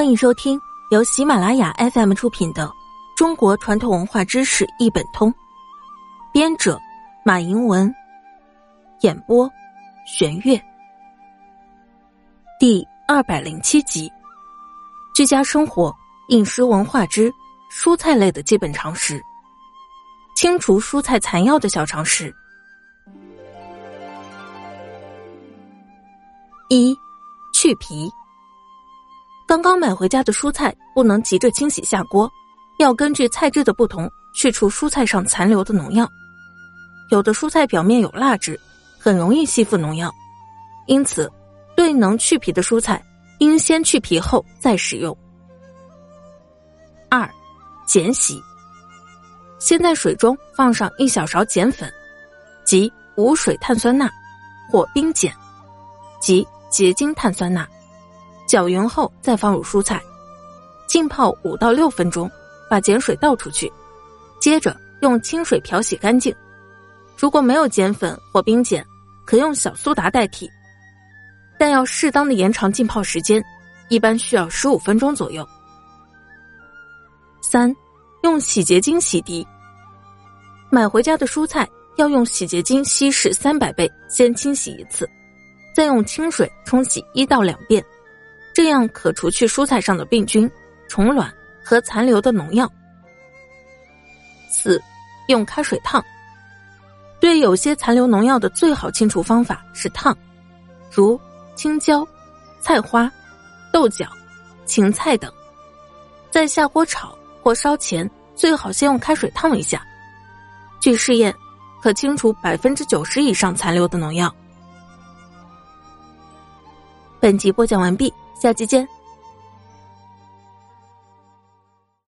欢迎收听由喜马拉雅 FM 出品的《中国传统文化知识一本通》，编者马迎文，演播玄月。第二百零七集：居家生活饮食文化之蔬菜类的基本常识，清除蔬菜残药的小常识。一、去皮。刚刚买回家的蔬菜不能急着清洗下锅，要根据菜质的不同去除蔬菜上残留的农药。有的蔬菜表面有蜡质，很容易吸附农药，因此对能去皮的蔬菜，应先去皮后再使用。二、碱洗。先在水中放上一小勺碱粉，即无水碳酸钠或冰碱，即结晶碳酸钠。搅匀后再放入蔬菜，浸泡五到六分钟，把碱水倒出去，接着用清水漂洗干净。如果没有碱粉或冰碱，可用小苏打代替，但要适当的延长浸泡时间，一般需要十五分钟左右。三，用洗洁精洗涤。买回家的蔬菜要用洗洁精稀释三百倍，先清洗一次，再用清水冲洗一到两遍。这样可除去蔬菜上的病菌、虫卵和残留的农药。四，用开水烫。对有些残留农药的最好清除方法是烫，如青椒、菜花、豆角、芹菜等，在下锅炒或烧前，最好先用开水烫一下。据试验，可清除百分之九十以上残留的农药。本集播讲完毕。下期见。